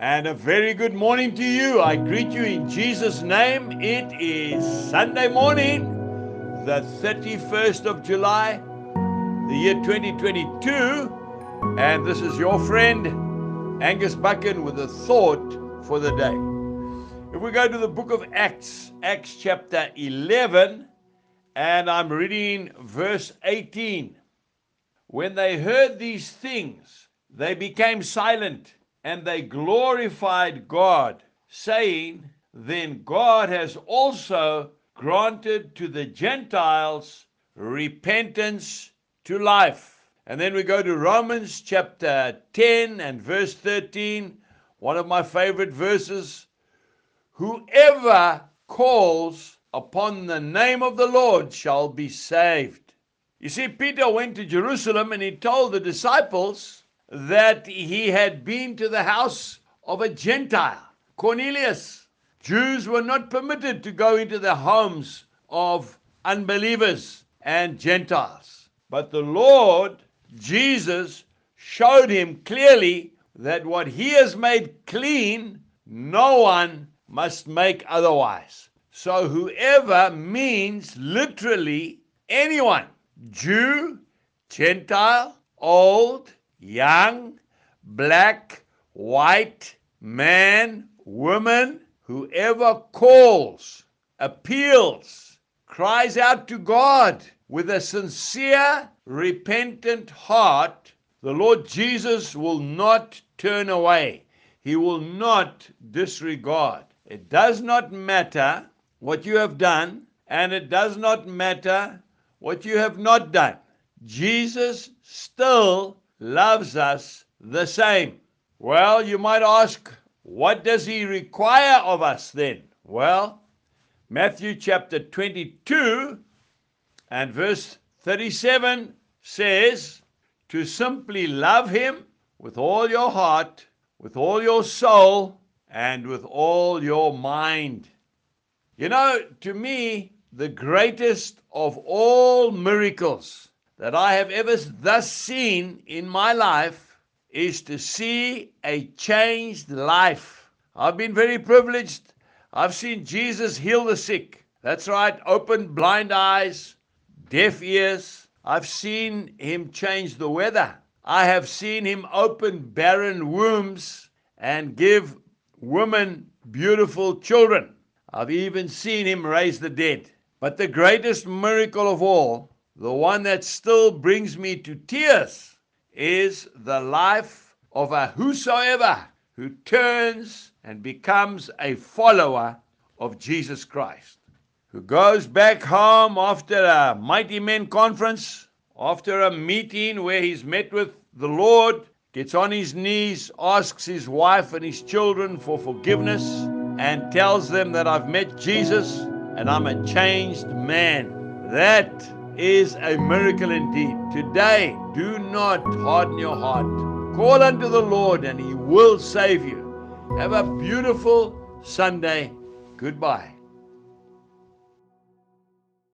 And a very good morning to you. I greet you in Jesus' name. It is Sunday morning, the 31st of July, the year 2022. And this is your friend, Angus Buchan, with a thought for the day. If we go to the book of Acts, Acts chapter 11, and I'm reading verse 18. When they heard these things, they became silent and they glorified God, saying, Then God has also granted to the Gentiles repentance to life. And then we go to Romans chapter 10 and verse 13, one of my favorite verses. Whoever calls upon the name of the Lord shall be saved. You see, Peter went to Jerusalem and he told the disciples that he had been to the house of a Gentile, Cornelius. Jews were not permitted to go into the homes of unbelievers and Gentiles. But the Lord Jesus showed him clearly that what he has made clean, no one must make otherwise. So, whoever means literally anyone. Jew, Gentile, old, young, black, white, man, woman, whoever calls, appeals, cries out to God with a sincere, repentant heart, the Lord Jesus will not turn away. He will not disregard. It does not matter what you have done, and it does not matter what you have not done. Jesus still loves us the same. Well, you might ask, what does he require of us then? Well, Matthew chapter 22 and verse 37 says, to simply love him with all your heart, with all your soul, and with all your mind. You know, to me, the greatest of all miracles that I have ever thus seen in my life is to see a changed life. I've been very privileged. I've seen Jesus heal the sick. That's right, open blind eyes, deaf ears. I've seen him change the weather. I have seen him open barren wombs and give women beautiful children. I've even seen him raise the dead. But the greatest miracle of all, the one that still brings me to tears, is the life of a whosoever who turns and becomes a follower of Jesus Christ, who goes back home after a mighty men conference, after a meeting where he's met with the Lord, gets on his knees, asks his wife and his children for forgiveness, and tells them that I've met Jesus and I'm a changed man. That is a miracle indeed. Today, do not harden your heart. Call unto the Lord and he will save you. Have a beautiful Sunday. Goodbye.